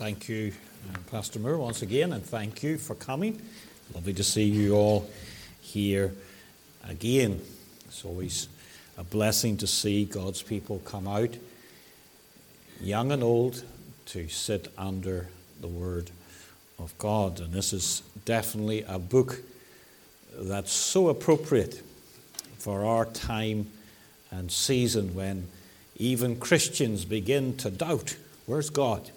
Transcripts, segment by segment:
Thank you, uh, Pastor Moore, once again, and thank you for coming. Lovely to see you all here again. It's always a blessing to see God's people come out, young and old, to sit under the Word of God. And this is definitely a book that's so appropriate for our time and season when even Christians begin to doubt where's God?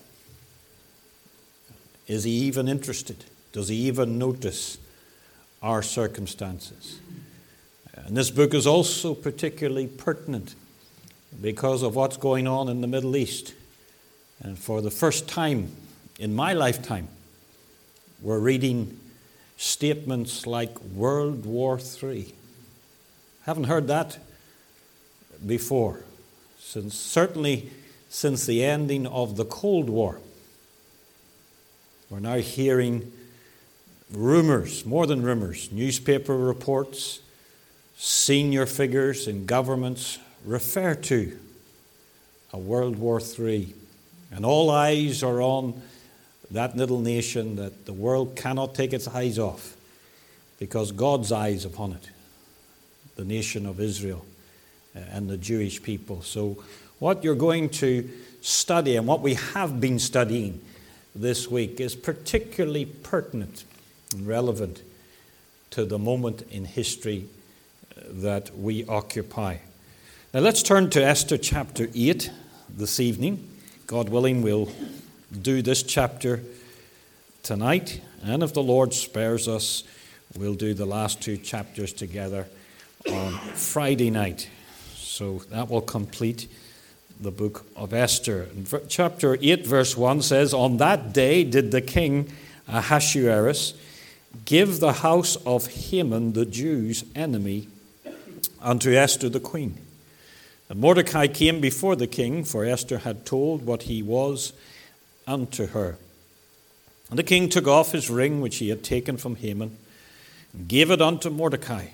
Is he even interested? Does he even notice our circumstances? And this book is also particularly pertinent because of what's going on in the Middle East. And for the first time in my lifetime, we're reading statements like World War III. Haven't heard that before, since certainly since the ending of the Cold War. We're now hearing rumors, more than rumors, newspaper reports, senior figures in governments refer to a World War III. And all eyes are on that little nation that the world cannot take its eyes off because God's eyes upon it, the nation of Israel uh, and the Jewish people. So, what you're going to study and what we have been studying this week is particularly pertinent and relevant to the moment in history uh, that we occupy. Now let's turn to Esther chapter 8 this evening. God willing, we'll do this chapter tonight, and if the Lord spares us, we'll do the last two chapters together on Friday night. So that will complete the book of Esther. chapter 8, verse 1 says, On that day did the king Ahasuerus give the house of Haman, the Jews' enemy, unto Esther the queen. And Mordecai came before the king, for Esther had told what he was unto her. And the king took off his ring which he had taken from Haman, and gave it unto Mordecai.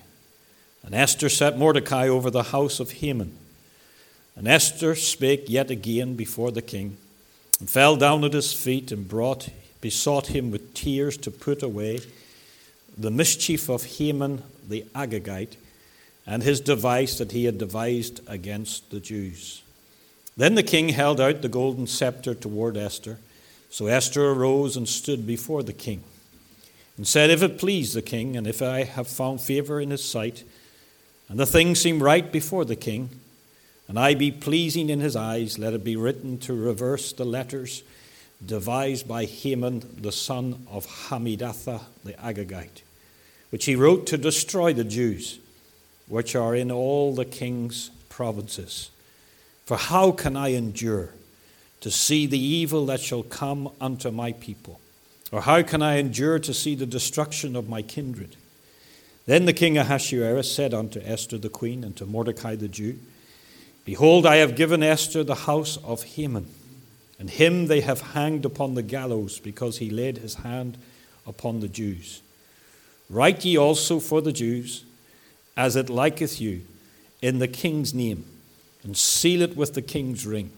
And Esther set Mordecai over the house of Haman. And Esther spake yet again before the king, and fell down at his feet, and brought, besought him with tears to put away the mischief of Haman the Agagite, and his device that he had devised against the Jews. Then the king held out the golden scepter toward Esther. So Esther arose and stood before the king, and said, If it please the king, and if I have found favor in his sight, and the thing seem right before the king, and I be pleasing in his eyes, let it be written to reverse the letters devised by Haman the son of Hammedatha the Agagite, which he wrote to destroy the Jews, which are in all the king's provinces. For how can I endure to see the evil that shall come unto my people? Or how can I endure to see the destruction of my kindred? Then the king Ahasuerus said unto Esther the queen and to Mordecai the Jew, Behold, I have given Esther the house of Haman, and him they have hanged upon the gallows because he laid his hand upon the Jews. Write ye also for the Jews, as it liketh you, in the king's name, and seal it with the king's ring.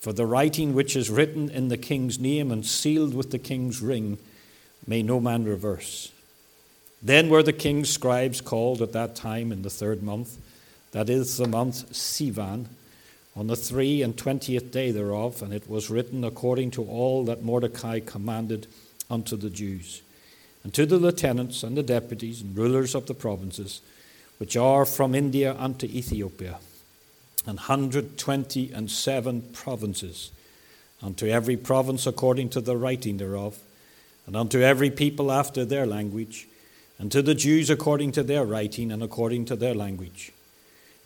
For the writing which is written in the king's name and sealed with the king's ring may no man reverse. Then were the king's scribes called at that time in the third month that is the month Sivan, on the three and twentieth day thereof, and it was written according to all that Mordecai commanded unto the Jews, and to the lieutenants and the deputies and rulers of the provinces, which are from India unto Ethiopia, an hundred twenty and seven provinces, unto every province according to the writing thereof, and unto every people after their language, and to the Jews according to their writing and according to their language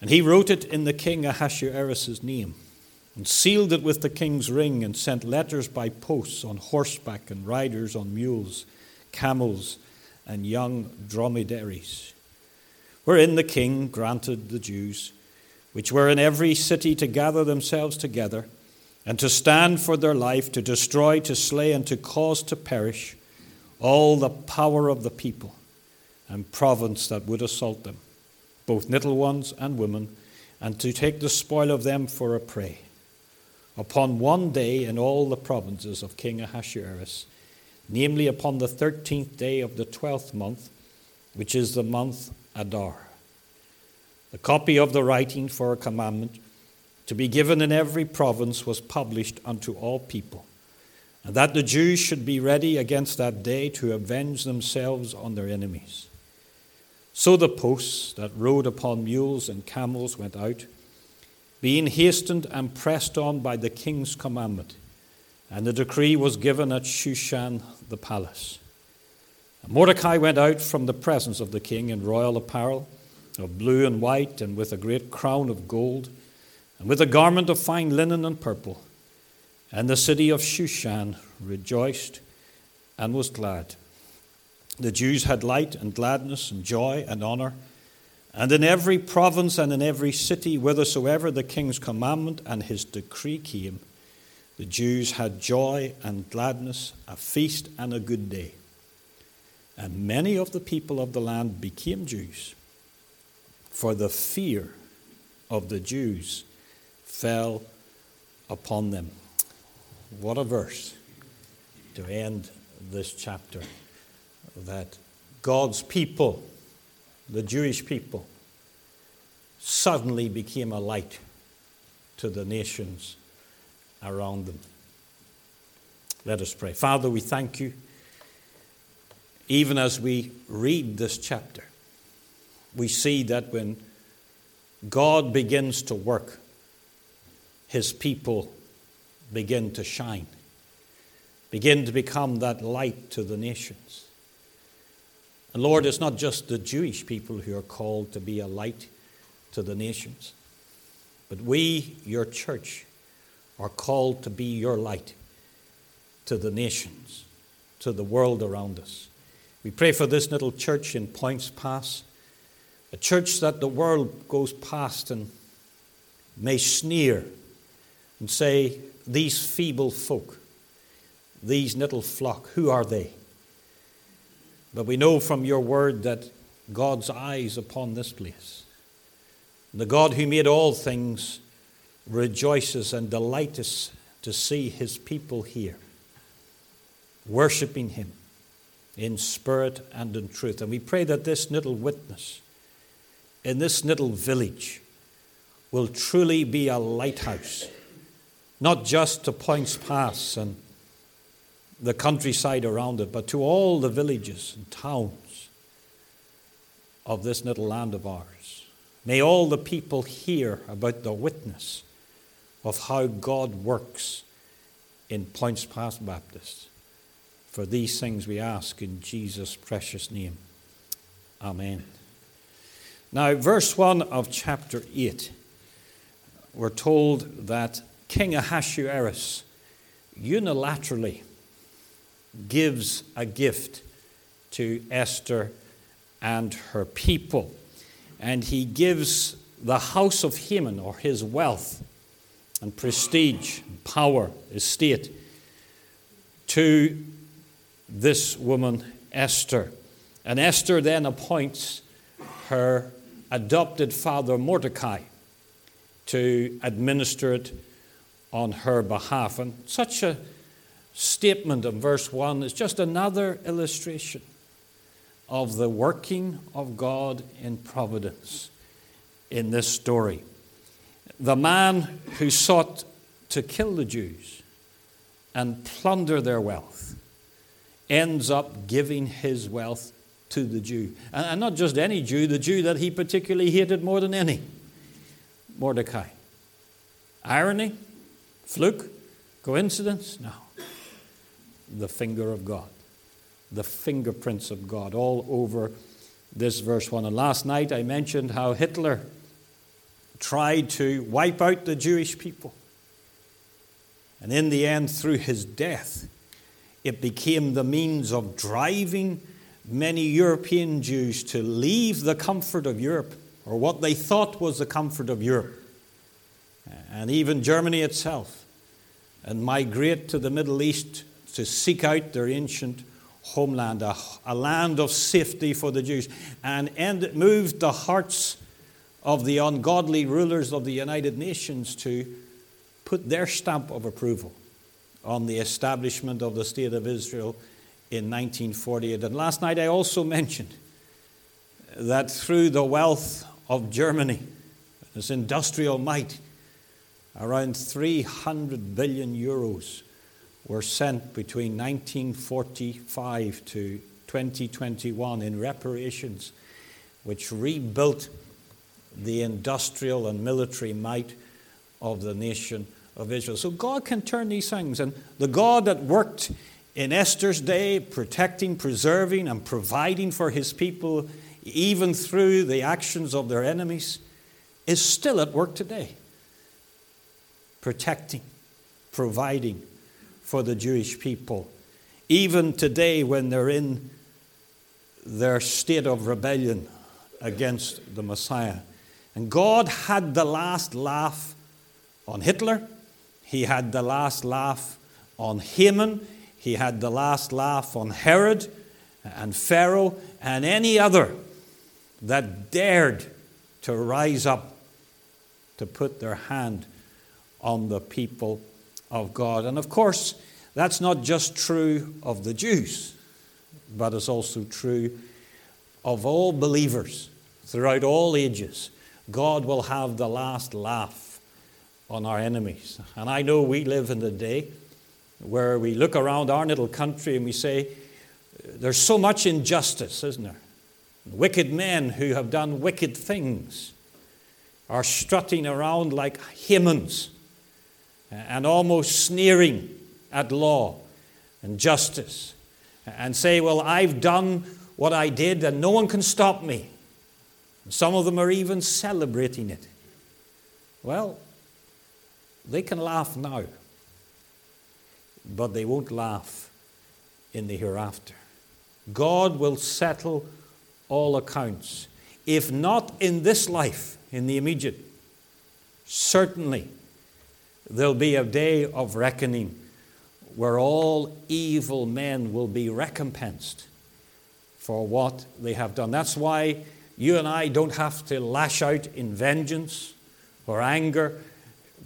and he wrote it in the king Ahasuerus' name, and sealed it with the king's ring, and sent letters by posts on horseback and riders on mules, camels, and young dromedaries. Wherein the king granted the Jews, which were in every city, to gather themselves together, and to stand for their life, to destroy, to slay, and to cause to perish all the power of the people and province that would assault them both little ones and women, and to take the spoil of them for a prey. upon one day in all the provinces of King Ahasuerus, namely upon the thirteenth day of the twelfth month, which is the month Adar. The copy of the writing for a commandment to be given in every province was published unto all people, and that the Jews should be ready against that day to avenge themselves on their enemies. So the posts that rode upon mules and camels went out, being hastened and pressed on by the king's commandment, and the decree was given at Shushan the palace. And Mordecai went out from the presence of the king in royal apparel of blue and white, and with a great crown of gold, and with a garment of fine linen and purple. And the city of Shushan rejoiced and was glad. The Jews had light and gladness and joy and honor. And in every province and in every city, whithersoever the king's commandment and his decree came, the Jews had joy and gladness, a feast and a good day. And many of the people of the land became Jews for the fear of the Jews fell upon them. What a verse to end this chapter that God's people, the Jewish people, suddenly became a light to the nations around them. Let us pray. Father, we thank you. Even as we read this chapter, we see that when God begins to work, his people begin to shine, begin to become that light to the nations. And Lord, it's not just the Jewish people who are called to be a light to the nations, but we, your church, are called to be your light to the nations, to the world around us. We pray for this little church in Poyntzpass a church that the world goes past and may sneer and say, These feeble folk, these little flock, who are they? But we know from your word that God's eyes upon this place. The God who made all things rejoices and delights to see his people here, worshipping him in spirit and in truth. And we pray that this little witness in this little village will truly be a lighthouse, not just to Poyntzpass and the countryside around it, but to all the villages and towns of this little land of ours. May all the people hear about the witness of how God works in Poyntzpass Baptist. For these things we ask in Jesus' precious name. Amen. Now, verse 1 of chapter 8, we're told that King Ahasuerus unilaterally gives a gift to Esther and her people. And he gives the house of Haman, or his wealth and prestige, power, estate, to this woman, Esther. And Esther then appoints her adopted father Mordecai to administer it on her behalf. And such a statement in verse 1 is just another illustration of the working of God in providence in this story. The man who sought to kill the Jews and plunder their wealth ends up giving his wealth to the Jew. And not just any Jew, the Jew that he particularly hated more than any Mordecai. Irony? Fluke? Coincidence? No. The finger of God. The fingerprints of God all over this verse 1. And last night I mentioned how Hitler tried to wipe out the Jewish people. And in the end, through his death, it became the means of driving many European Jews to leave the comfort of Europe, or what they thought was the comfort of Europe, and even Germany itself, and migrate to the Middle East to seek out their ancient homeland, a, a land of safety for the Jews. And, it moved the hearts of the ungodly rulers of the United Nations to put their stamp of approval on the establishment of the State of Israel in 1948. And last night I also mentioned that through the wealth of Germany, its industrial might, around 300 billion euros were sent between 1945 to 2021 in reparations, which rebuilt the industrial and military might of the nation of Israel. So God can turn these things. And the God that worked in Esther's day, protecting, preserving, and providing for his people, even through the actions of their enemies, is still at work today. Protecting, providing for the Jewish people. Even today, when they're in their state of rebellion against the Messiah. And God had the last laugh on Hitler, He had the last laugh on Haman, He had the last laugh on Herod and Pharaoh and any other that dared to rise up to put their hand on the people of God. And of course, that's not just true of the Jews but it's also true of all believers throughout all ages. God will have the last laugh on our enemies. And I know we live in the day where we look around our little country and we say, there's so much injustice, isn't there? Wicked men who have done wicked things are strutting around like Hamans and almost sneering at law and justice and say, Well, I've done what I did and no one can stop me. Some of them are even celebrating it. Well, they can laugh now, but they won't laugh in the hereafter. God will settle all accounts. If not in this life, in the immediate, certainly there'll be a day of reckoning where all evil men will be recompensed for what they have done. That's why you and I don't have to lash out in vengeance or anger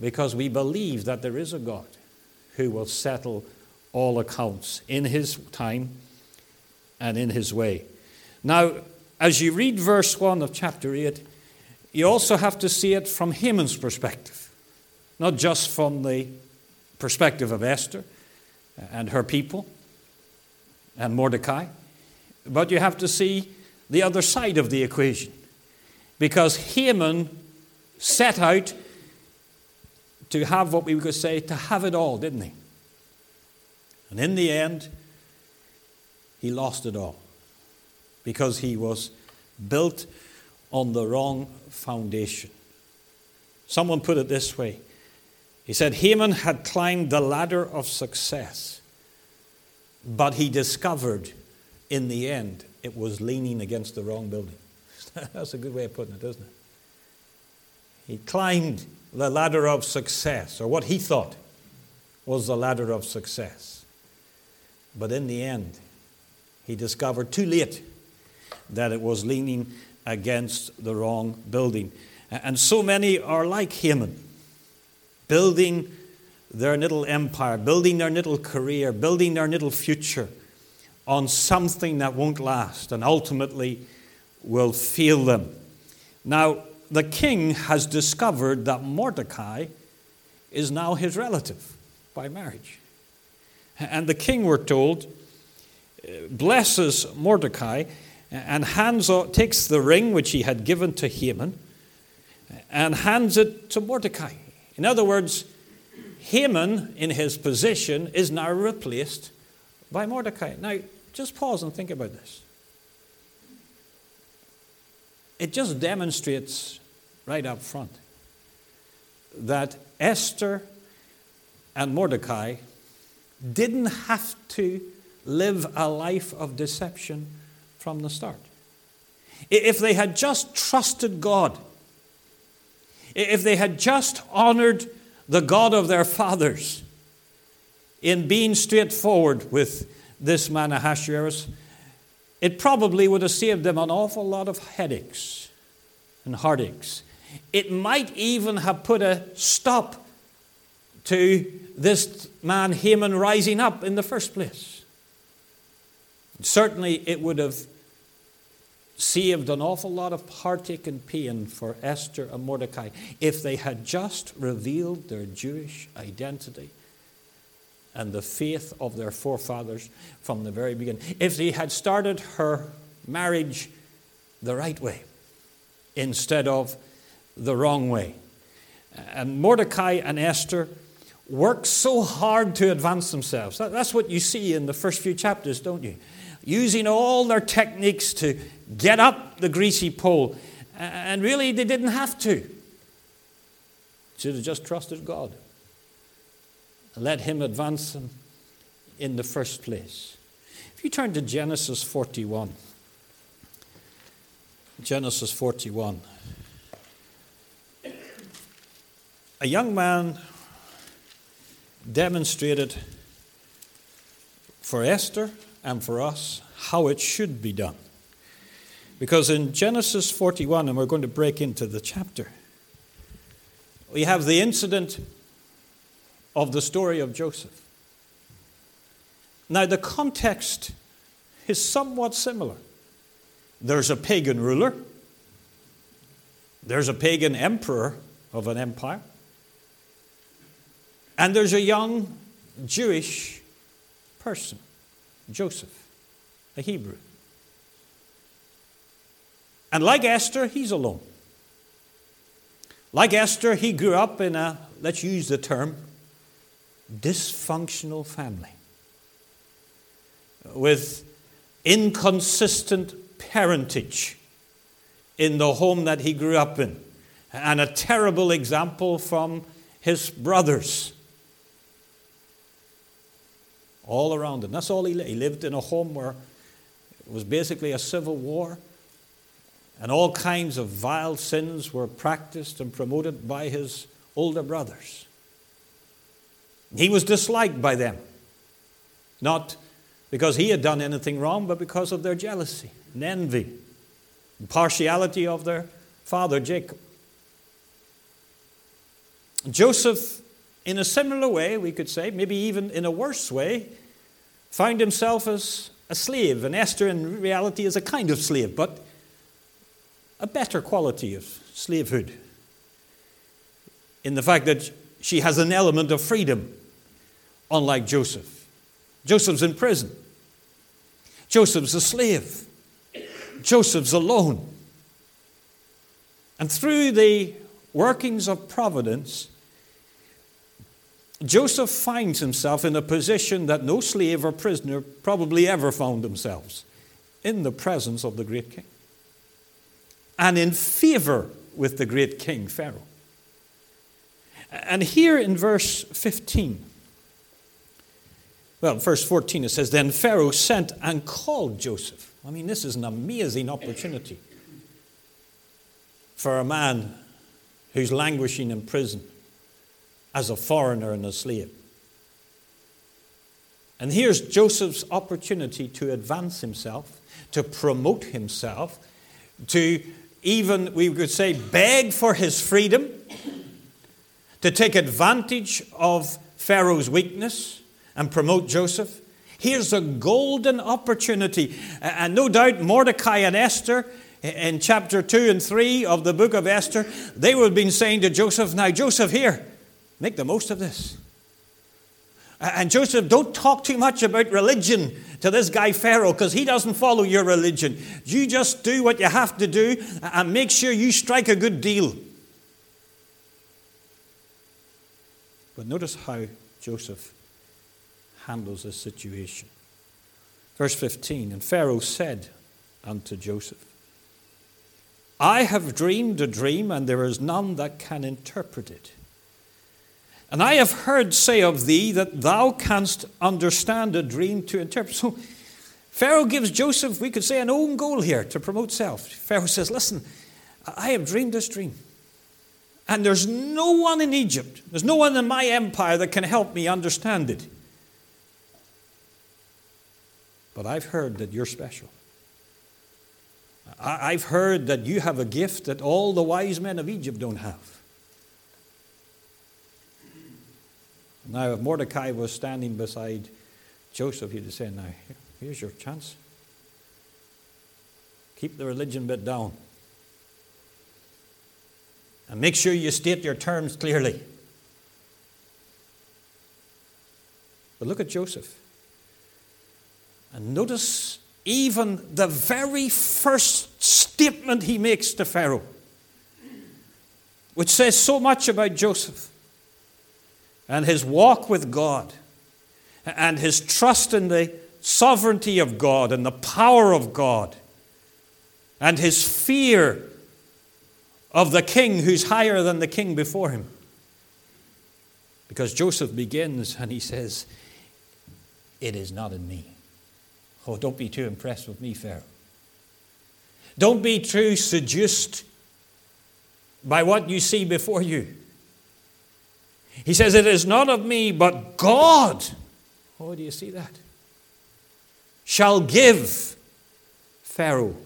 because we believe that there is a God who will settle all accounts in his time and in his way. Now, as you read verse 1 of chapter 8, you also have to see it from Haman's perspective, not just from the perspective of Esther, and her people and Mordecai. But you have to see the other side of the equation. Because Haman set out to have what we could say, to have it all, didn't he? And in the end, he lost it all because he was built on the wrong foundation. Someone put it this way he said Haman had climbed the ladder of success, but he discovered in the end it was leaning against the wrong building. That's a good way of putting it, isn't it? He climbed the ladder of success, or what he thought was the ladder of success. But in the end, he discovered too late that it was leaning against the wrong building. And so many are like Haman building their little empire, building their little career, building their little future on something that won't last and ultimately will fail them. Now, the king has discovered that Mordecai is now his relative by marriage. And the king, we're told, blesses Mordecai and hands takes the ring which he had given to Haman and hands it to Mordecai. In other words, Haman, in his position, is now replaced by Mordecai. Now, just pause and think about this. It just demonstrates right up front that Esther and Mordecai didn't have to live a life of deception from the start. If they had just trusted God, if they had just honored the God of their fathers in being straightforward with this man Ahasuerus, it probably would have saved them an awful lot of headaches and heartaches. It might even have put a stop to this man Haman rising up in the first place. Certainly, it would have saved an awful lot of heartache and pain for Esther and Mordecai if they had just revealed their Jewish identity and the faith of their forefathers from the very beginning. If they had started her marriage the right way instead of the wrong way. And Mordecai and Esther worked so hard to advance themselves. That's what you see in the first few chapters, don't you? Using all their techniques to get up the greasy pole. And really, they didn't have to. Should have just trusted God. Let Him advance them in the first place. If you turn to Genesis 41, Genesis 41. A young man demonstrated for Esther and for us how it should be done. Because in Genesis 41, and we're going to break into the chapter, we have the incident of the story of Joseph. Now, the context is somewhat similar. There's a pagan ruler, there's a pagan emperor of an empire, and there's a young Jewish person, Joseph, a Hebrew. And like Esther, he's alone. Like Esther, he grew up in a, let's use the term, dysfunctional family with inconsistent parentage in the home that he grew up in, and a terrible example from his brothers all around him. That's all he lived. He lived in a home where it was basically a civil war, and all kinds of vile sins were practiced and promoted by his older brothers. He was disliked by them, not because he had done anything wrong, but because of their jealousy and envy and partiality of their father Jacob. Joseph, in a similar way, we could say, maybe even in a worse way, found himself as a slave, and Esther, in reality, is a kind of slave, but a better quality of slavehood. In the fact that she has an element of freedom, unlike Joseph. Joseph's in prison. Joseph's a slave. Joseph's alone. And through the workings of providence, Joseph finds himself in a position that no slave or prisoner probably ever found themselves in the presence of the great king and in favor with the great king Pharaoh. And here in verse 15, well, verse 14 it says, Then Pharaoh sent and called Joseph. I mean, this is an amazing opportunity for a man who's languishing in prison as a foreigner and a slave. And here's Joseph's opportunity to advance himself, to promote himself, to even, we could say, beg for his freedom, to take advantage of Pharaoh's weakness and promote Joseph. Here's a golden opportunity. And no doubt Mordecai and Esther in chapter 2 and 3 of the book of Esther, they would have been saying to Joseph, Now, Joseph, here, make the most of this. And Joseph, don't talk too much about religion to this guy Pharaoh because he doesn't follow your religion. You just do what you have to do and make sure you strike a good deal. But notice how Joseph handles this situation. Verse 15 And Pharaoh said unto Joseph, I have dreamed a dream, and there is none that can interpret it. And I have heard say of thee that thou canst understand a dream to interpret. So Pharaoh gives Joseph, we could say, an own goal here to promote self. Pharaoh says, Listen, I have dreamed this dream. And there's no one in Egypt, there's no one in my empire that can help me understand it. But I've heard that you're special. I've heard that you have a gift that all the wise men of Egypt don't have. Now, if Mordecai was standing beside Joseph, he'd say, Now, here's your chance. Keep the religion bit down. And make sure you state your terms clearly. But look at Joseph. And notice even the very first statement he makes to Pharaoh, which says so much about Joseph and his walk with God and his trust in the sovereignty of God and the power of God and his fear of the king who's higher than the king before him. Because Joseph begins and he says, It is not in me. Oh, don't be too impressed with me, Pharaoh. Don't be too seduced by what you see before you. He says, It is not of me, but God. Oh, do you see that? Shall give Pharaoh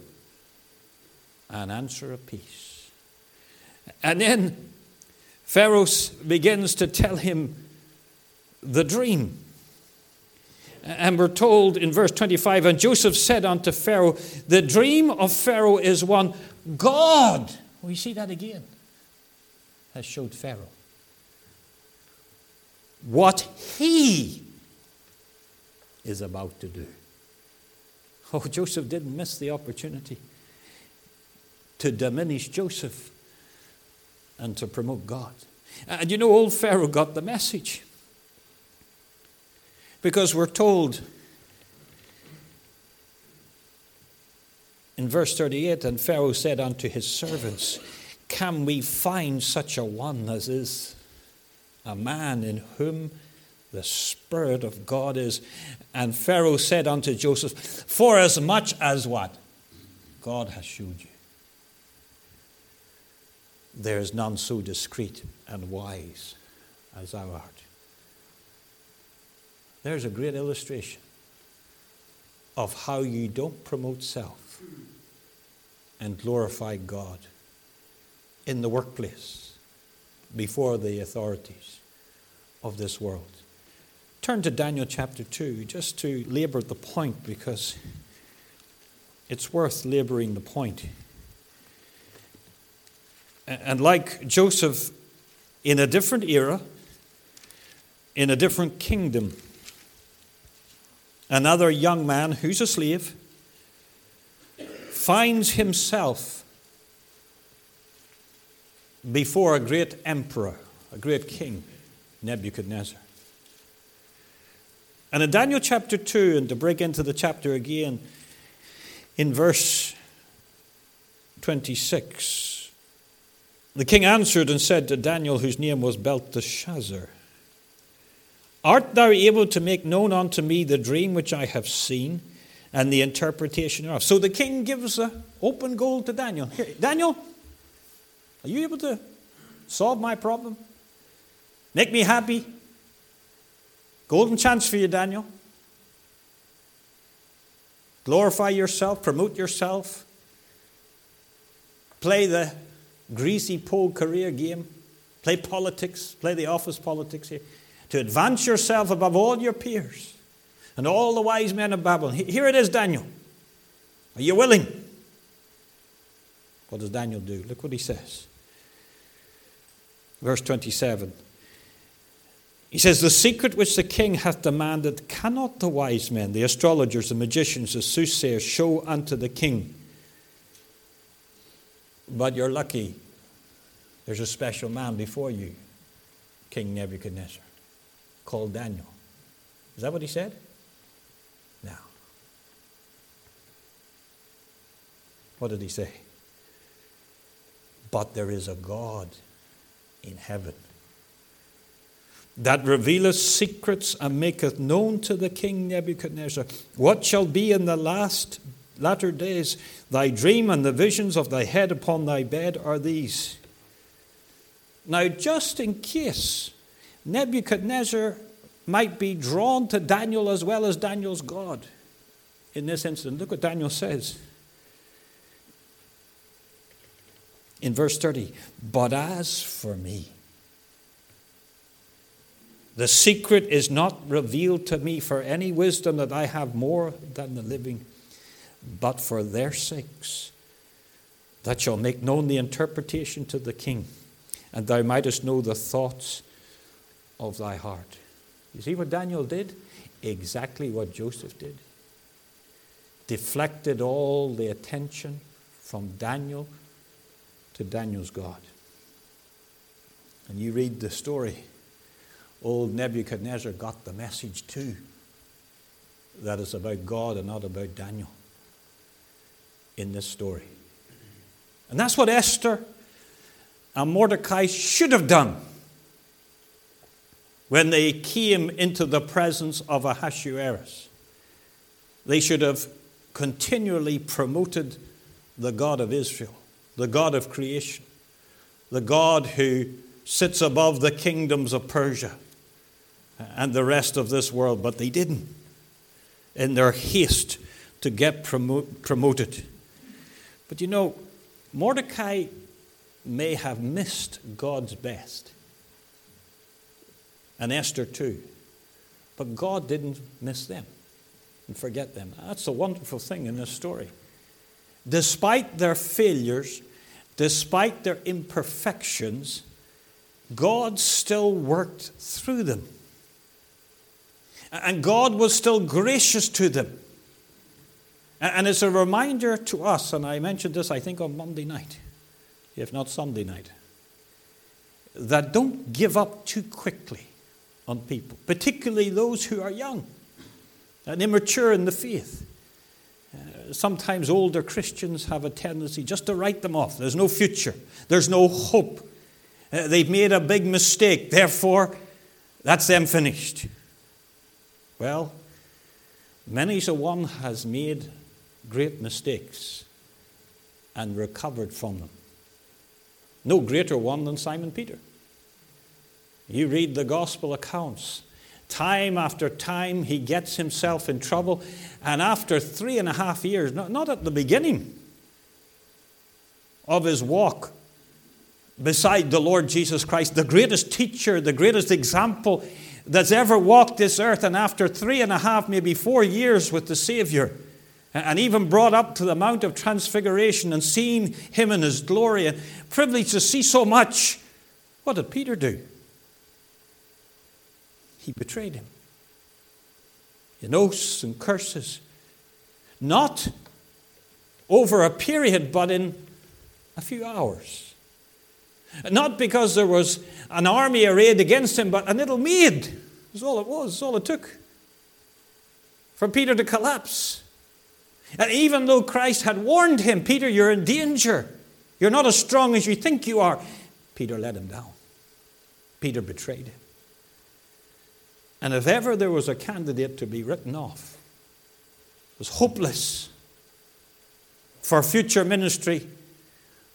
an answer of peace. And then Pharaoh begins to tell him the dream. And we're told in verse 25, and Joseph said unto Pharaoh, The dream of Pharaoh is one God, we see that again, has showed Pharaoh what he is about to do. Oh, Joseph didn't miss the opportunity to diminish Joseph and to promote God. And you know, old Pharaoh got the message. Because we're told in verse 38 And Pharaoh said unto his servants, Can we find such a one as is a man in whom the Spirit of God is? And Pharaoh said unto Joseph, For as much as what? God has shewed you. There is none so discreet and wise as thou art. There's a great illustration of how you don't promote self and glorify God in the workplace before the authorities of this world. Turn to Daniel chapter 2 just to labor the point because it's worth laboring the point. And like Joseph, in a different era, in a different kingdom, another young man who's a slave finds himself before a great emperor, a great king, Nebuchadnezzar. And in Daniel chapter 2, and to break into the chapter again, in verse 26, the king answered and said to Daniel, whose name was Belteshazzar, Art thou able to make known unto me the dream which I have seen and the interpretation of? So the king gives a open goal to Daniel. Here, Daniel, are you able to solve my problem? Make me happy? Golden chance for you, Daniel. Glorify yourself, promote yourself, play the greasy pole career game, play politics, play the office politics here to advance yourself above all your peers and all the wise men of Babylon. Here it is, Daniel. Are you willing? What does Daniel do? Look what he says. Verse 27. He says, The secret which the king hath demanded cannot the wise men, the astrologers, the magicians, the soothsayers show unto the king. But you're lucky. There's a special man before you, King Nebuchadnezzar called Daniel. Is that what he said? No. What did he say? But there is a God in heaven that revealeth secrets and maketh known to the king Nebuchadnezzar what shall be in the last latter days. Thy dream and the visions of thy head upon thy bed are these. Now, just in case Nebuchadnezzar might be drawn to Daniel as well as Daniel's God in this instance. Look what Daniel says. In verse 30, but as for me, The secret is not revealed to me for any wisdom that I have more than the living, but for their sakes, that shall make known the interpretation to the king, and thou mightest know the thoughts of thy heart. You see what Daniel did? Exactly what Joseph did. Deflected all the attention from Daniel to Daniel's God. And you read the story, old Nebuchadnezzar got the message too that it's about God and not about Daniel in this story. And that's what Esther and Mordecai should have done when they came into the presence of Ahasuerus. They should have continually promoted the God of Israel, the God of creation, the God who sits above the kingdoms of Persia and the rest of this world, but they didn't in their haste to get promote, promoted. But you know, Mordecai may have missed God's best and Esther too. But God didn't miss them and forget them. That's a wonderful thing in this story. Despite their failures, despite their imperfections, God still worked through them. And God was still gracious to them. And it's a reminder to us, and I mentioned this, I think, on Monday night, if not Sunday night, that don't give up too quickly on people, particularly those who are young and immature in the faith. Uh, sometimes older Christians have a tendency just to write them off. There's no future, there's no hope. Uh, they've made a big mistake, therefore, that's them finished. Well, many's a one has made great mistakes and recovered from them. No greater one than Simon Peter. You read the gospel accounts. Time after time, he gets himself in trouble. And after three and a half years, not, not at the beginning of his walk beside the Lord Jesus Christ, the greatest teacher, the greatest example that's ever walked this earth, and after three and a half, maybe four years with the Savior, and even brought up to the Mount of Transfiguration and seen him in his glory and privileged to see so much, what did Peter do? he betrayed him. In oaths and curses. Not over a period, but in a few hours. Not because there was an army arrayed against him, but a little maid. That's all it was, that's all it took for Peter to collapse. And even though Christ had warned him, Peter, you're in danger. You're not as strong as you think you are. Peter let him down. Peter betrayed him. And if ever there was a candidate to be written off, was hopeless for future ministry,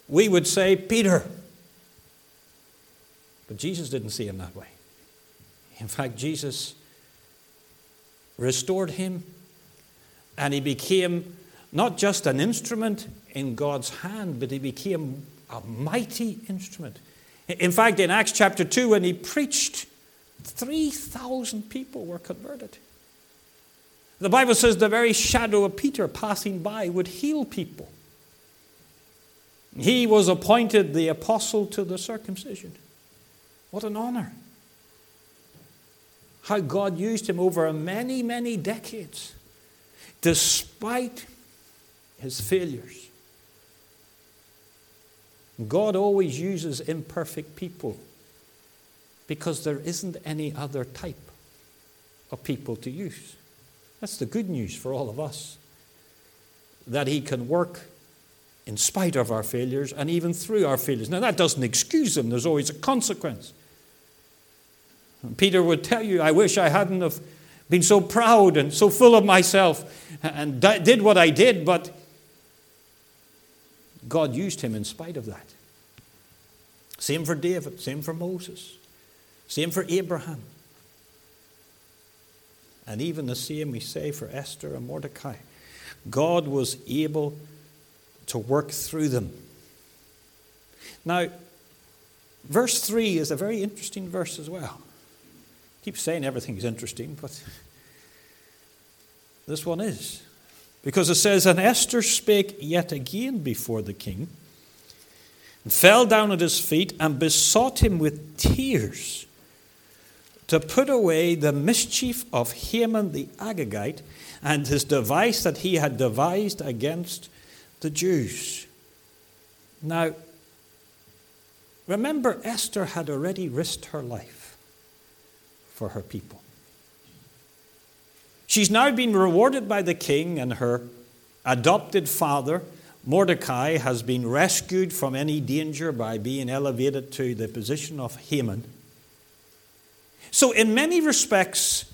we would say, Peter. But Jesus didn't see him that way. In fact, Jesus restored him and he became not just an instrument in God's hand, but he became a mighty instrument. In fact, in Acts chapter 2, when he preached, 3,000 people were converted. The Bible says the very shadow of Peter passing by would heal people. He was appointed the apostle to the circumcision. What an honor. How God used him over many, many decades, despite his failures. God always uses imperfect people because there isn't any other type of people to use. That's the good news for all of us. That He can work in spite of our failures and even through our failures. Now, that doesn't excuse Him, there's always a consequence. Peter would tell you, I wish I hadn't have been so proud and so full of myself and did what I did, but God used him in spite of that. Same for David, same for Moses. Same for Abraham. And even the same we say for Esther and Mordecai. God was able to work through them. Now, verse 3 is a very interesting verse as well. Keep saying everything's interesting, but this one is. Because it says, And Esther spake yet again before the king, and fell down at his feet, and besought him with tears to put away the mischief of Haman the Agagite and his device that he had devised against the Jews. Now, remember, Esther had already risked her life for her people. She's now been rewarded by the king, and her adopted father, Mordecai, has been rescued from any danger by being elevated to the position of Haman. So, in many respects,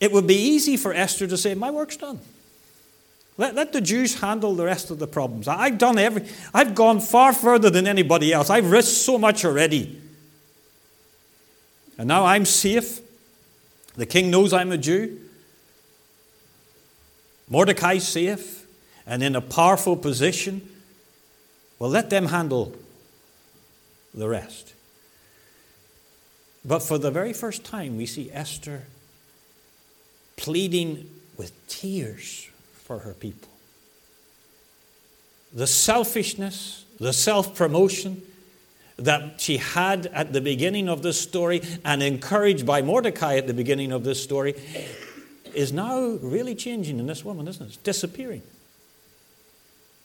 it would be easy for Esther to say, My work's done. Let, let the Jews handle the rest of the problems. I've done every, I've gone far further than anybody else. I've risked so much already. And now I'm safe. The king knows I'm a Jew. Mordecai's safe and in a powerful position. Well, let them handle the rest. But for the very first time, we see Esther pleading with tears for her people. The selfishness, the self promotion that she had at the beginning of this story and encouraged by Mordecai at the beginning of this story is now really changing in this woman, isn't it? It's disappearing.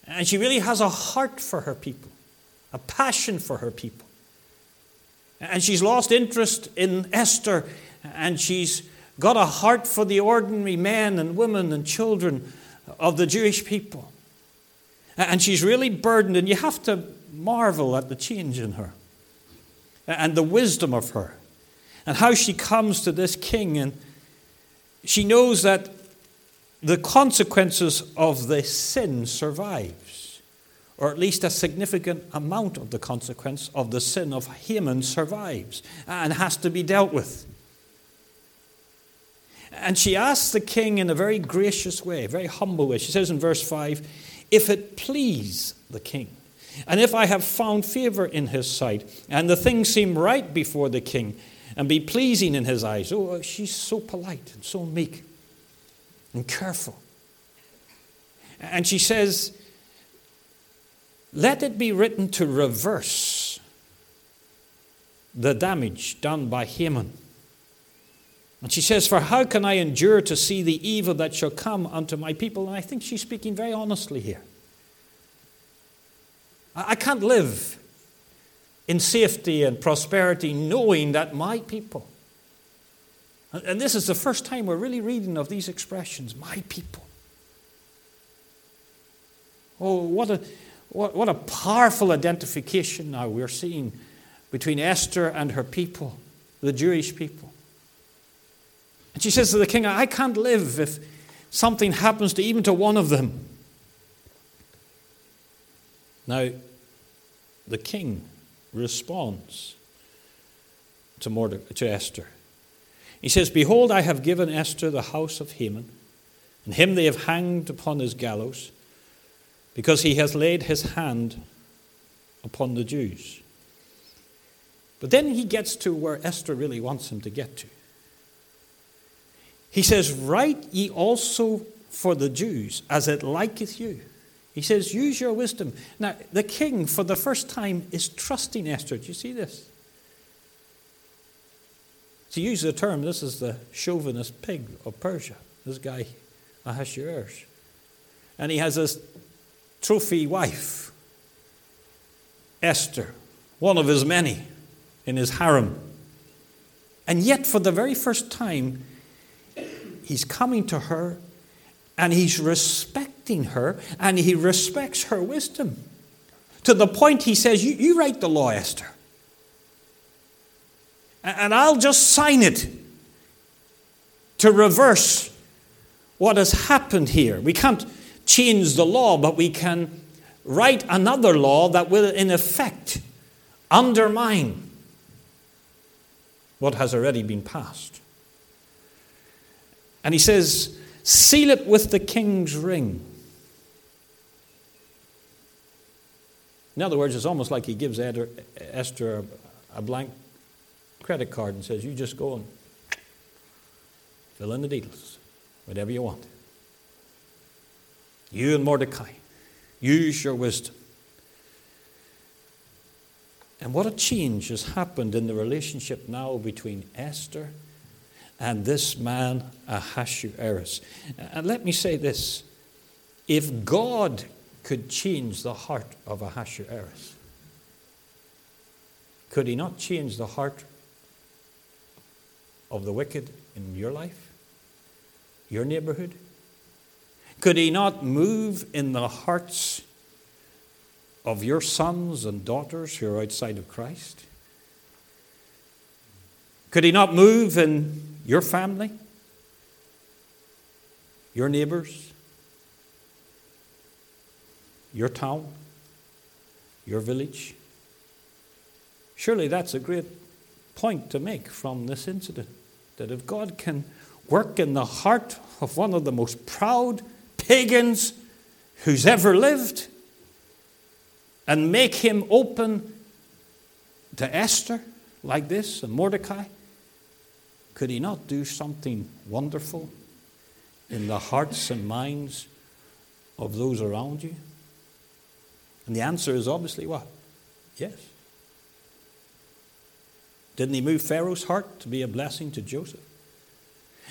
And she really has a heart for her people, a passion for her people. And she's lost interest in Esther, and she's got a heart for the ordinary men and women and children of the Jewish people. And she's really burdened, and you have to marvel at the change in her and the wisdom of her and how she comes to this king. And she knows that the consequences of the sin survives, or at least a significant amount of the consequence of the sin of Haman survives and has to be dealt with. And she asks the king in a very gracious way, very humble way. She says in verse 5 If it please the king, and if I have found favor in his sight, and the thing seem right before the king, and be pleasing in his eyes. Oh, she's so polite and so meek and careful. And she says, Let it be written to reverse the damage done by Haman and she says, For how can I endure to see the evil that shall come unto my people? And I think she's speaking very honestly here. I can't live in safety and prosperity knowing that my people, and this is the first time we're really reading of these expressions, my people. Oh, what a, what, what a powerful identification now we're seeing between Esther and her people, the Jewish people. And she says to the king, I can't live if something happens to even to one of them. Now, the king responds to, Morde- to Esther. He says, Behold, I have given Esther the house of Haman, and him they have hanged upon his gallows, because he has laid his hand upon the Jews. But then he gets to where Esther really wants him to get to. He says, Write ye also for the Jews as it liketh you. He says, Use your wisdom. Now, the king, for the first time, is trusting Esther. Do you see this? To use the term, this is the chauvinist pig of Persia, this guy, Ahasuerus. And he has this trophy wife, Esther, one of his many in his harem. And yet, for the very first time, He's coming to her and he's respecting her and he respects her wisdom. To the point he says, You, you write the law, Esther. And I'll just sign it to reverse what has happened here. We can't change the law, but we can write another law that will, in effect, undermine what has already been passed. And he says, Seal it with the king's ring. In other words, it's almost like he gives Esther a blank credit card and says, You just go and Fill in the details, whatever you want. You and Mordecai, use your wisdom. And what a change has happened in the relationship now between Esther and this man, Ahasuerus. And let me say this if God could change the heart of Ahasuerus, could he not change the heart of the wicked in your life, your neighborhood? Could he not move in the hearts of your sons and daughters who are outside of Christ? Could he not move in your family, your neighbors, your town, your village? Surely that's a great point to make from this incident. That if God can work in the heart of one of the most proud pagans who's ever lived and make him open to Esther like this and Mordecai, could he not do something wonderful in the hearts and minds of those around you? And the answer is obviously what? Yes. Didn't he move Pharaoh's heart to be a blessing to Joseph?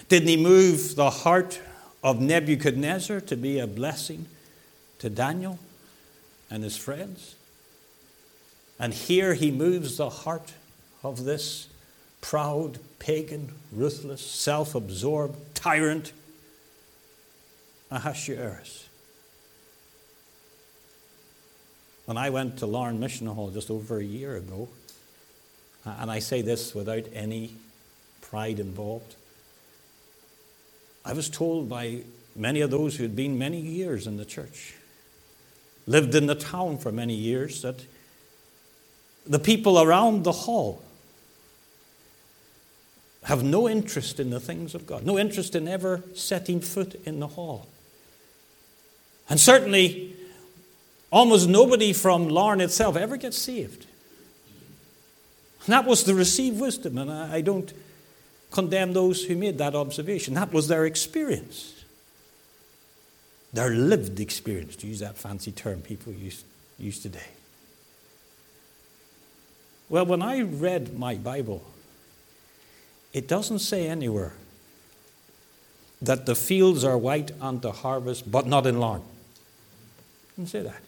Didn't he move the heart of Nebuchadnezzar to be a blessing to Daniel and his friends? And here he moves the heart of this proud, pagan, ruthless, self absorbed tyrant, Ahasuerus. When I went to Larne Mission Hall just over a year ago, and I say this without any pride involved, I was told by many of those who had been many years in the church, lived in the town for many years, that the people around the hall have no interest in the things of God, no interest in ever setting foot in the hall. And certainly, almost nobody from Larne itself ever gets saved. And that was the received wisdom, and I don't condemn those who made that observation. That was their experience. Their lived experience, to use that fancy term people use, use today. Well, when I read my Bible, it doesn't say anywhere that the fields are white unto harvest, but not in Larne. It didn't say that.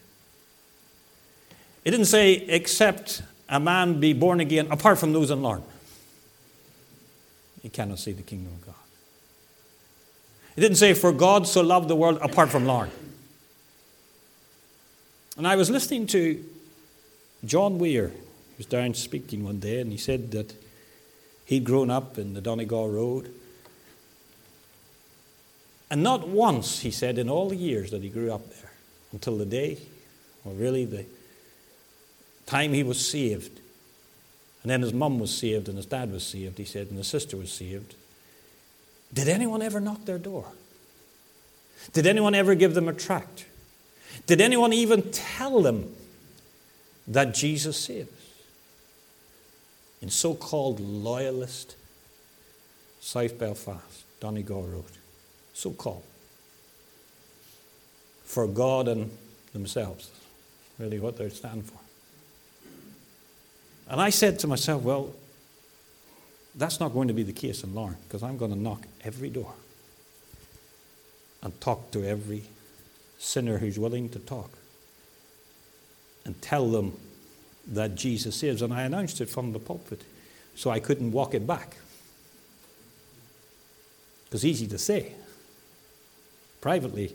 It didn't say, except a man be born again, apart from those in Larne. He cannot see the kingdom of God. It didn't say, for God so loved the world, apart from Larne. And I was listening to John Weir, who was down speaking one day, and he said that He'd grown up in the Donegal Road. And not once, he said, in all the years that he grew up there, until the day, or really the time he was saved, and then his mum was saved and his dad was saved, he said, and his sister was saved. Did anyone ever knock their door? Did anyone ever give them a tract? Did anyone even tell them that Jesus saves? in so called loyalist South Belfast, Donegal Road. So called. For God and themselves, really what they stand for. And I said to myself, well, that's not going to be the case in Larne because I'm going to knock every door and talk to every sinner who's willing to talk and tell them that Jesus is. And I announced it from the pulpit, so I couldn't walk it back. It's easy to say privately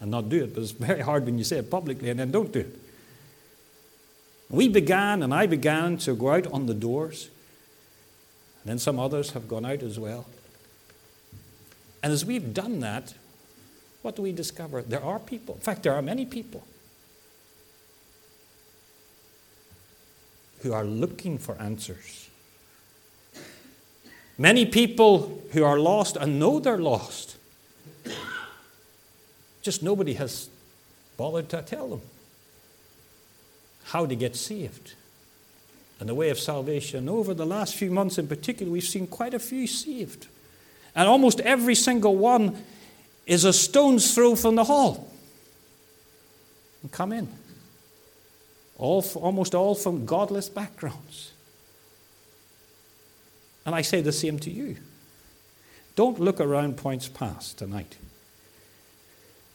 and not do it, but it's very hard when you say it publicly and then don't do it. We began, and I began to go out on the doors. And then some others have gone out as well. And as we've done that, what do we discover? There are people, in fact, there are many people who are looking for answers. Many people who are lost and know they're lost. Just nobody has bothered to tell them how to get saved and the way of salvation. Over the last few months in particular, we've seen quite a few saved And almost every single one is a stone's throw from the hall. And come in. All, almost all from godless backgrounds. And I say the same to you. Don't look around Poyntzpass tonight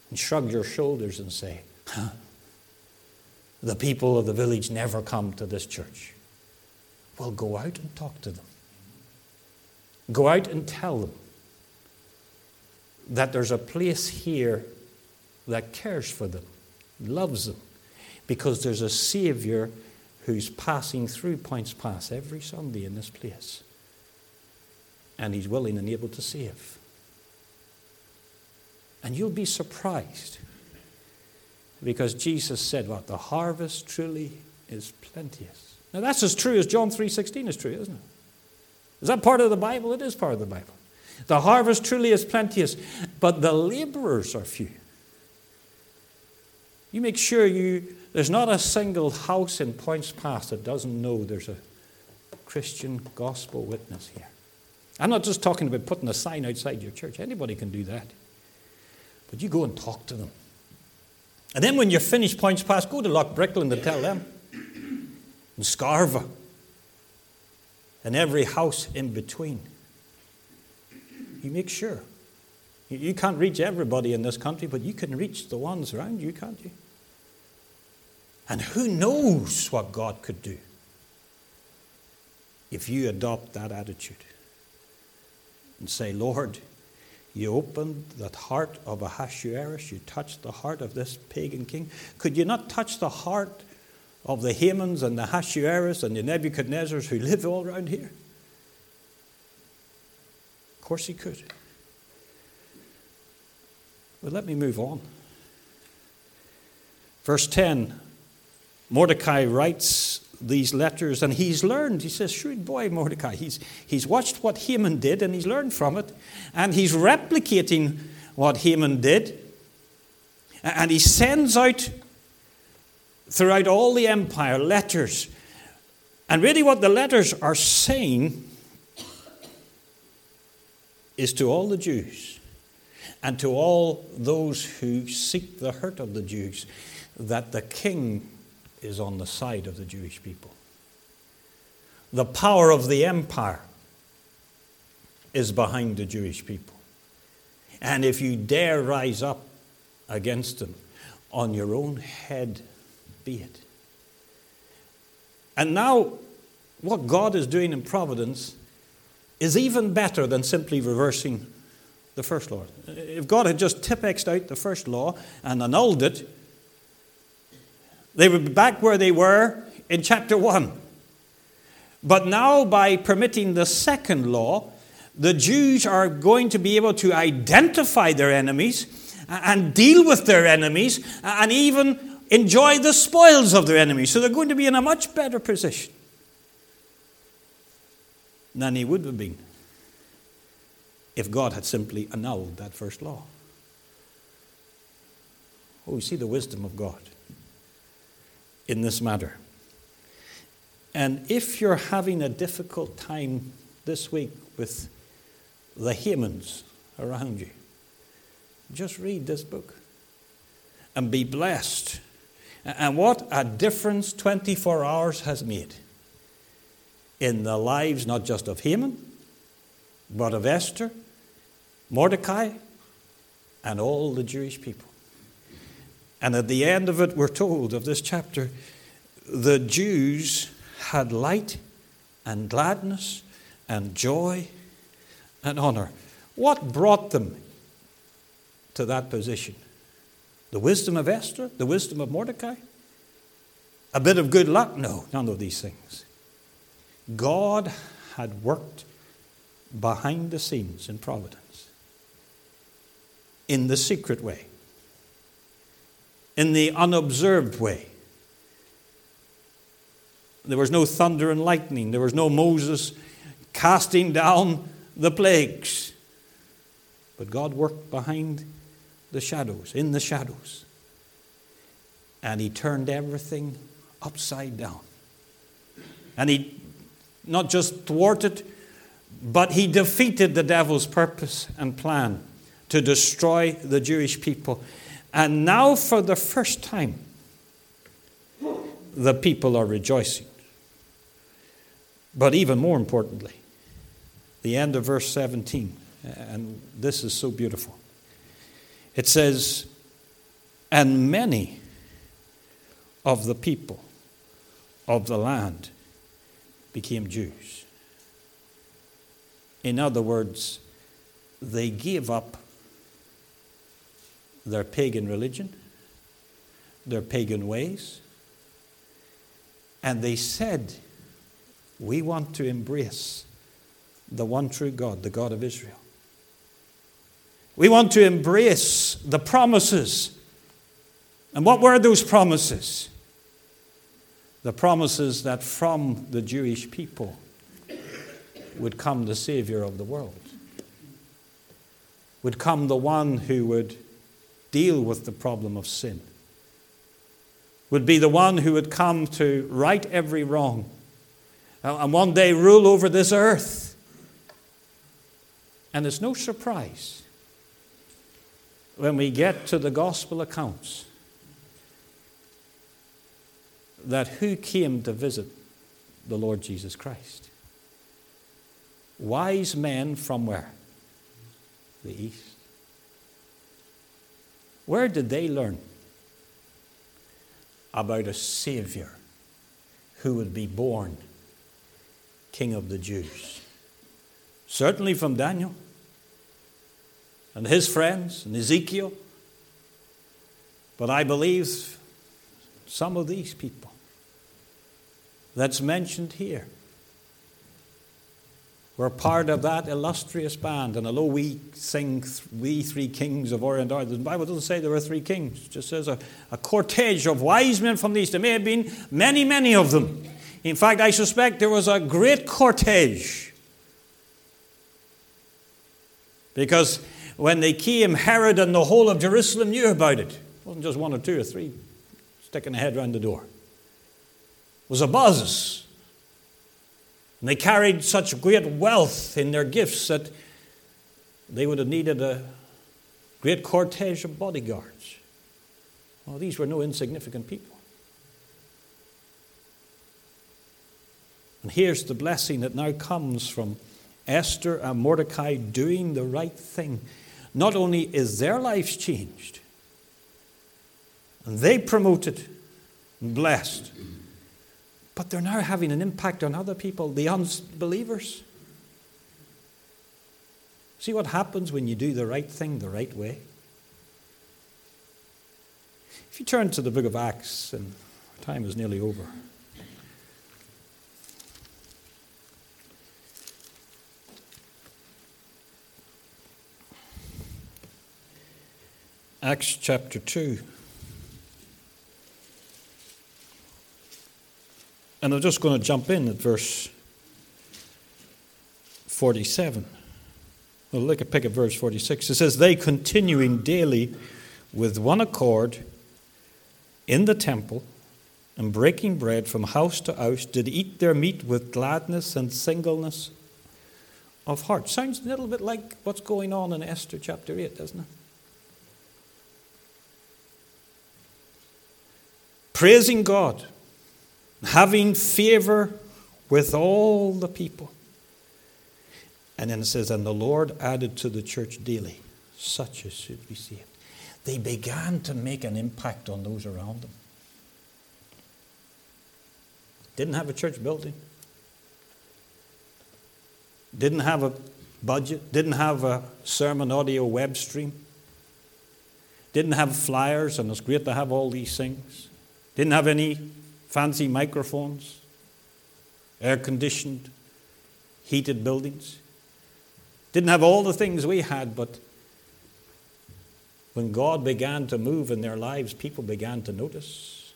and shrug your shoulders and say, huh, the people of the village never come to this church. Well, go out and talk to them. Go out and tell them that there's a place here that cares for them, loves them, because there's a Savior who's passing through Poyntzpass every Sunday in this place. And he's willing and able to save. And you'll be surprised because Jesus said what the harvest truly is plenteous. Now that's as true as John 3:16 is true, isn't it? Is that part of the Bible? It is part of the Bible. The harvest truly is plenteous, but the laborers are few. You make sure you there's not a single house in Poyntzpass that doesn't know there's a Christian gospel witness here. I'm not just talking about putting a sign outside your church. Anybody can do that. But you go and talk to them. And then when you finish Poyntzpass, go to Loughbrickland and tell them. And Scarva. And every house in between. You make sure. You can't reach everybody in this country, but you can reach the ones around you, can't you? And who knows what God could do if you adopt that attitude and say, Lord, you opened the heart of Ahasuerus. You touched the heart of this pagan king. Could you not touch the heart of the Hamans and the Ahasuerus and the Nebuchadnezzars who live all around here? Of course he could. But let me move on. Verse 10 Mordecai writes these letters, and he's learned. He says, Shrewd boy, Mordecai. He's, he's watched what Haman did, and he's learned from it, and he's replicating what Haman did. And he sends out throughout all the empire letters. And really, what the letters are saying is to all the Jews and to all those who seek the hurt of the Jews that the king is on the side of the Jewish people. The power of the empire is behind the Jewish people. And if you dare rise up against them, on your own head be it. And now, what God is doing in providence is even better than simply reversing the first law. If God had just tipexed out the first law and annulled it, they would be back where they were in chapter 1. But now, by permitting the second law, the Jews are going to be able to identify their enemies and deal with their enemies and even enjoy the spoils of their enemies. So they're going to be in a much better position than he would have been if God had simply annulled that first law. Oh, you see the wisdom of God in this matter. And if you're having a difficult time this week with the Hamans around you, just read this book and be blessed. And what a difference 24 hours has made in the lives not just of Haman, but of Esther, Mordecai, and all the Jewish people. And at the end of it, we're told of this chapter, the Jews had light and gladness and joy and honor. What brought them to that position? The wisdom of Esther? The wisdom of Mordecai? A bit of good luck? No, none of these things. God had worked behind the scenes in providence in the secret way in the unobserved way. There was no thunder and lightning. There was no Moses casting down the plagues. But God worked behind the shadows, in the shadows. And He turned everything upside down. And He not just thwarted, But he defeated the devil's purpose and plan to destroy the Jewish people. And now, for the first time, the people are rejoicing. But even more importantly, the end of verse 17, and this is so beautiful. It says, And many of the people of the land became Jews. In other words, they gave up their pagan religion, their pagan ways, and they said, We want to embrace the one true God, the God of Israel. We want to embrace the promises. And what were those promises? The promises that from the Jewish people would come the Savior of the world, would come the one who would deal with the problem of sin, would be the one who would come to right every wrong uh, and one day rule over this earth. And it's no surprise when we get to the gospel accounts that who came to visit the Lord Jesus Christ? Wise men from where? The east. Where did they learn about a Savior who would be born King of the Jews? Certainly from Daniel and his friends and Ezekiel. But I believe some of these people that's mentioned here were part of that illustrious band. And although we sing, We Three Kings of Orient the Bible doesn't say there were three kings. It just says a, a cortege of wise men from the east. There may have been many, many of them. In fact, I suspect there was a great cortege. Because when they came, Herod and the whole of Jerusalem knew about it. It wasn't just one or two or three sticking a head round the door. It was a buzz. And they carried such great wealth in their gifts that they would have needed a great cortege of bodyguards. Well, these were no insignificant people. And here's the blessing that now comes from Esther and Mordecai doing the right thing. Not only is their lives changed, and they promoted and blessed, but they're now having an impact on other people, the unbelievers. See what happens when you do the right thing the right way? If you turn to the book of Acts, and time is nearly over. Acts chapter 2. And I'm just going to jump in at verse 47. Well, look at pick at verse 46. It says, They continuing daily with one accord in the temple and breaking bread from house to house did eat their meat with gladness and singleness of heart. Sounds a little bit like what's going on in Esther chapter 8, doesn't it? Praising God having favor with all the people. And then it says, And the Lord added to the church daily such as should be saved. They began to make an impact on those around them. Didn't have a church building, didn't have a budget, didn't have a sermon audio web stream, didn't have flyers, and it's great to have all these things. Didn't have any fancy microphones, air conditioned, heated buildings. Didn't have all the things we had, but when God began to move in their lives, people began to notice.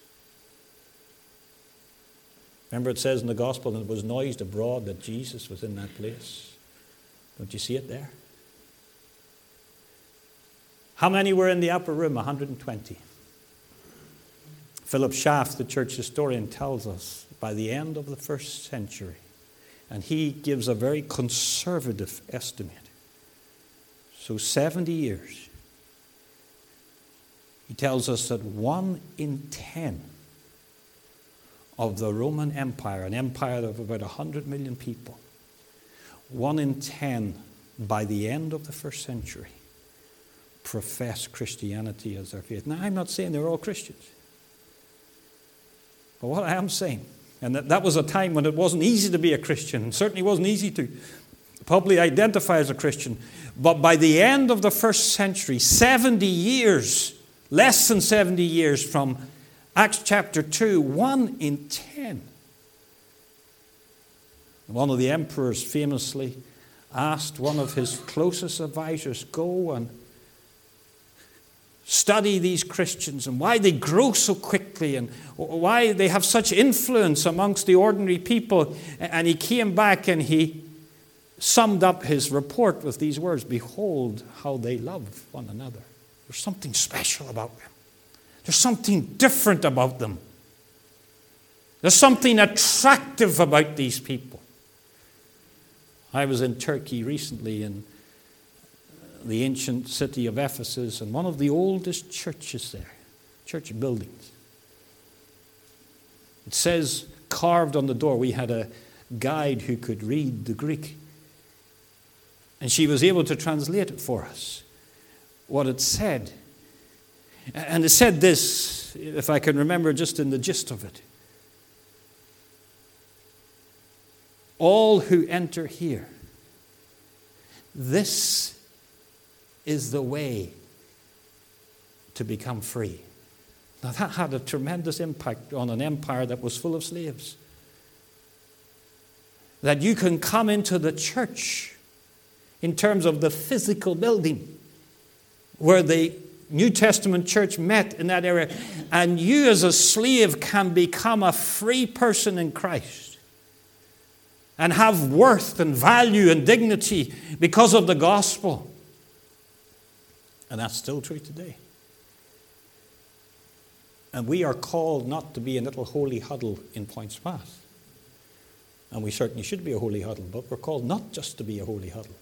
Remember, it says in the gospel, that it was noised abroad that Jesus was in that place. Don't you see it there? How many were in the upper room? 120. Philip Schaff, the church historian, tells us by the end of the first century, And he gives a very conservative estimate. So 70 years. He tells us that one in ten of the Roman Empire, an empire of about 100 million people, one in ten by the end of the first century profess Christianity as their faith. Now, I'm not saying they're all Christians. But what I am saying, and that, that was a time when it wasn't easy to be a Christian, and certainly wasn't easy to probably identify as a Christian. But by the end of the first century, 70 years, less than 70 years from Acts chapter 2, one in 10. One of the emperors famously asked one of his closest advisors, Go and study these Christians and why they grow so quickly and why they have such influence amongst the ordinary people. And he came back and he summed up his report with these words Behold how they love one another. There's something special about them, there's something different about them, there's something attractive about these people. I was in Turkey recently in the ancient city of Ephesus and one of the oldest churches there, church buildings. It says carved on the door, we had a guide who could read the Greek. And she was able to translate it for us, what it said. And it said this, if I can remember just in the gist of it. all who enter here. This is the way to become free. Now, that had a tremendous impact on an empire that was full of slaves. That you can come into the church in terms of the physical building where the New Testament church met in that area, and you as a slave can become a free person in Christ and have worth and value and dignity because of the gospel. And that's still true today. And we are called not to be a little holy huddle in Poyntzpass. And we certainly should be a holy huddle, but we're called not just to be a holy huddle,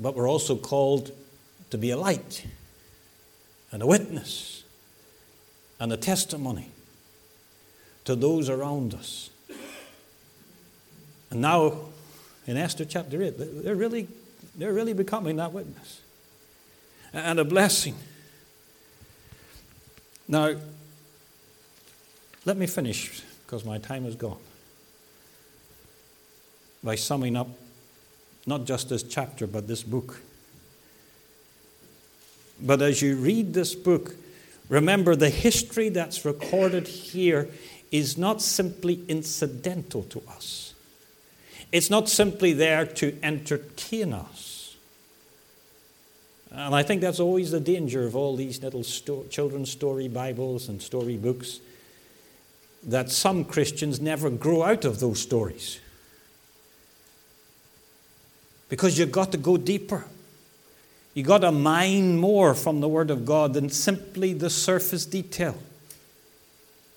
but we're also called to be a light and a witness and a testimony to those around us and now, in Esther chapter 8, they're really, they're really becoming that witness and a blessing. Now, let me finish because my time is gone by summing up not just this chapter, but this book. But as you read this book, remember the history that's recorded here is not simply incidental to us. It's not simply there to entertain us. And I think that's always the danger of all these little sto- children's story Bibles and story books that some Christians never grow out of those stories. Because you've got to go deeper. You've got to mine more from the Word of God than simply the surface detail,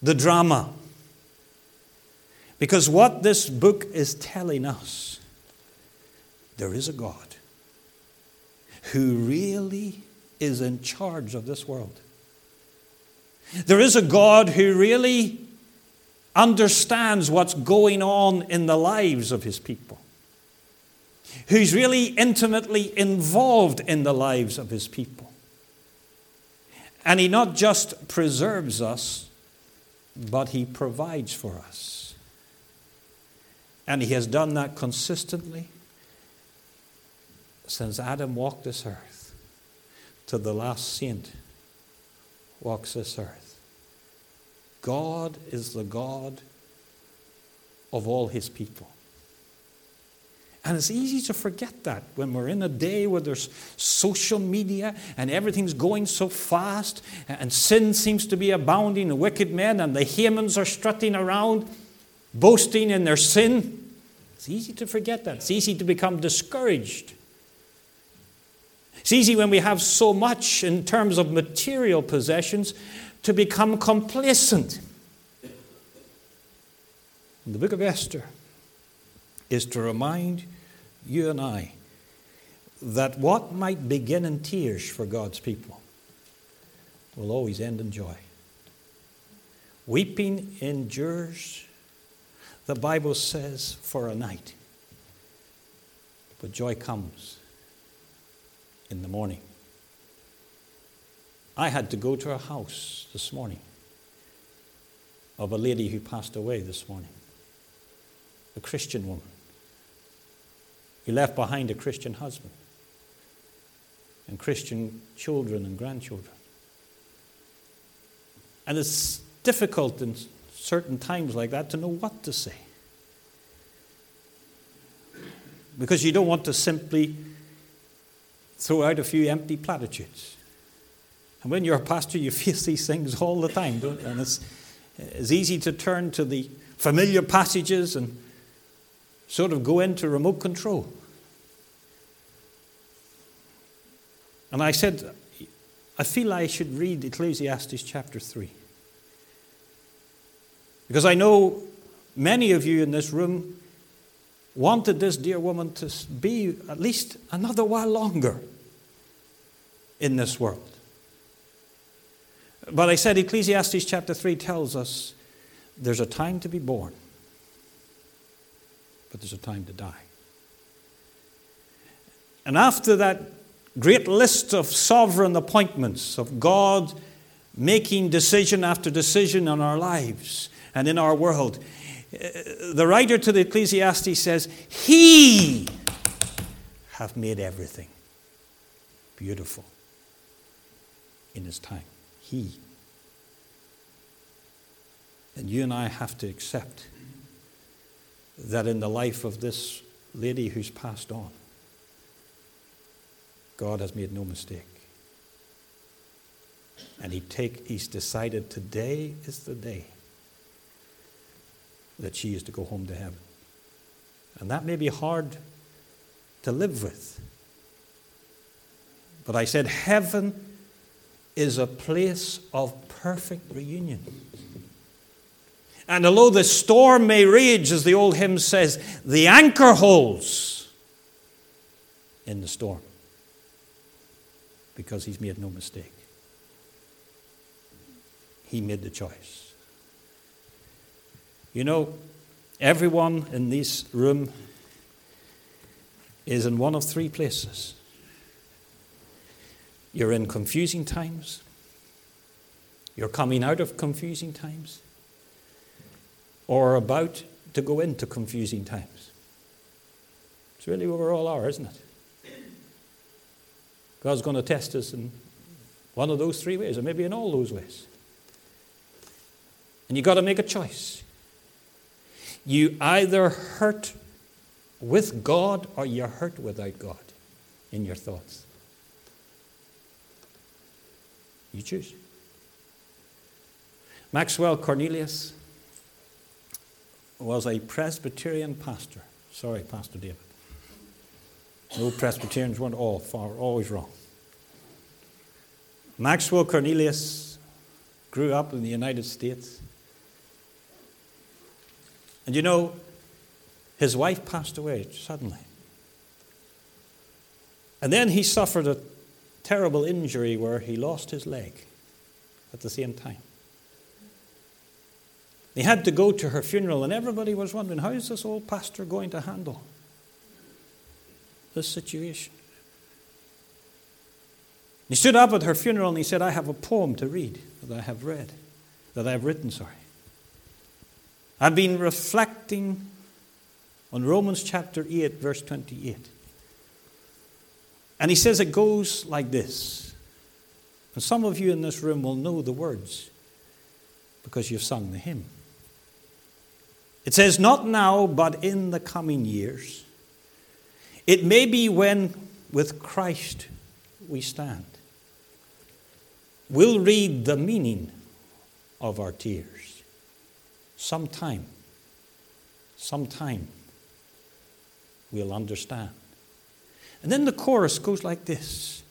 the drama. Because what this book is telling us, there is a God who really is in charge of this world. There is a God who really understands what's going on in the lives of his people, who's really intimately involved in the lives of his people. And he not just preserves us, but he provides for us. And he has done that consistently since Adam walked this earth to the last saint walks this earth. God is the God of all his people. And it's easy to forget that when we're in a day where there's social media and everything's going so fast and sin seems to be abounding, wicked men and the Hamans are strutting around boasting in their sin. It's easy to forget that. It's easy to become discouraged. It's easy when we have so much in terms of material possessions to become complacent. In the book of Esther, is to remind you and I that what might begin in tears for God's people will always end in joy. Weeping endures, the Bible says, for a night, but joy comes in the morning. I had to go to a house this morning of a lady who passed away this morning, a Christian woman. He left behind a Christian husband and Christian children and grandchildren. And it's difficult in certain times like that to know what to say. Because you don't want to simply throw out a few empty platitudes. And when you're a pastor, you face these things all the time, don't you? And it's, it's easy to turn to the familiar passages and sort of go into remote control. And I said, I feel I should read Ecclesiastes chapter 3. Because I know many of you in this room wanted this dear woman to be at least another while longer in this world. But I said Ecclesiastes chapter 3 tells us there's a time to be born, but there's a time to die. And after that great list of sovereign appointments of God making decision after decision in our lives and in our world. Uh, the writer to the Ecclesiastes says, He hath made everything beautiful in His time. He. And you and I have to accept that in the life of this lady who's passed on, God has made no mistake. And he take, he's decided today is the day that she is to go home to heaven. And that may be hard to live with. But I said, heaven is a place of perfect reunion. And although the storm may rage, as the old hymn says, the anchor holds in the storm because he's made no mistake. He made the choice. You know, everyone in this room is in one of three places. You're in confusing times, you're coming out of confusing times, or about to go into confusing times. It's really where we all are, isn't it? God's going to test us in one of those three ways, or maybe in all those ways. And you've got to make a choice. You either hurt with God or you hurt without God in your thoughts. You choose. Maxwell Cornelius was a Presbyterian pastor. Sorry, Pastor David. No Presbyterians weren't all far, always wrong. Maxwell Cornelius grew up in the United States. And you know, his wife passed away suddenly. And then he suffered a terrible injury where he lost his leg at the same time. He had to go to her funeral, and everybody was wondering how is this old pastor going to handle this situation. He stood up at her funeral and he said, I have a poem to read that I have read, that I have written, sorry. I've been reflecting on Romans chapter 8, verse 28. And he says it goes like this. And some of you in this room will know the words because you've sung the hymn. It says, Not now, but in the coming years it may be when with Christ we stand. We'll read the meaning of our tears. Sometime, sometime, we'll understand. And then the chorus goes like this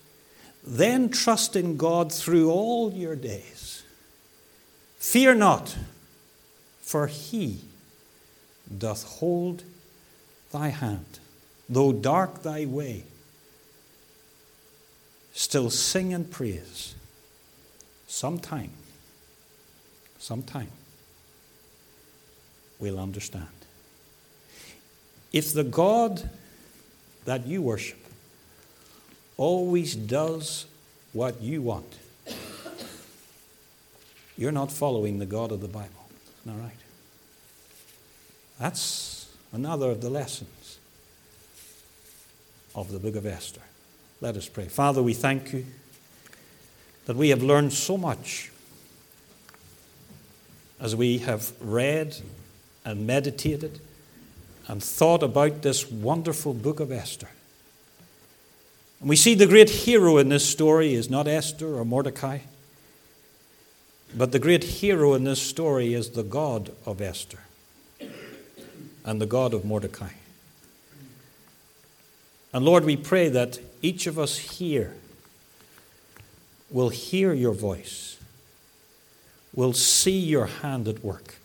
Then trust in God through all your days. Fear not, for he doth hold thy hand, though dark thy way, still sing and praise. Sometime, sometime, we'll understand. If the God that you worship always does what you want, you're not following the God of the Bible. Isn't right? That's another of the lessons of the book of Esther. Let us pray. Father, we thank you that we have learned so much as we have read and meditated and thought about this wonderful book of Esther. And we see the great hero in this story is not Esther or Mordecai, but the great hero in this story is the God of Esther and the God of Mordecai. And Lord, we pray that each of us here will hear your voice, will see your hand at work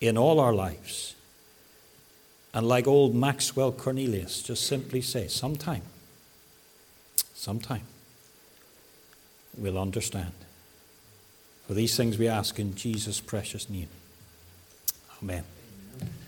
in all our lives. And like old Maxwell Cornelius, just simply say, sometime, sometime, we'll understand. For these things we ask in Jesus' precious name. Amen.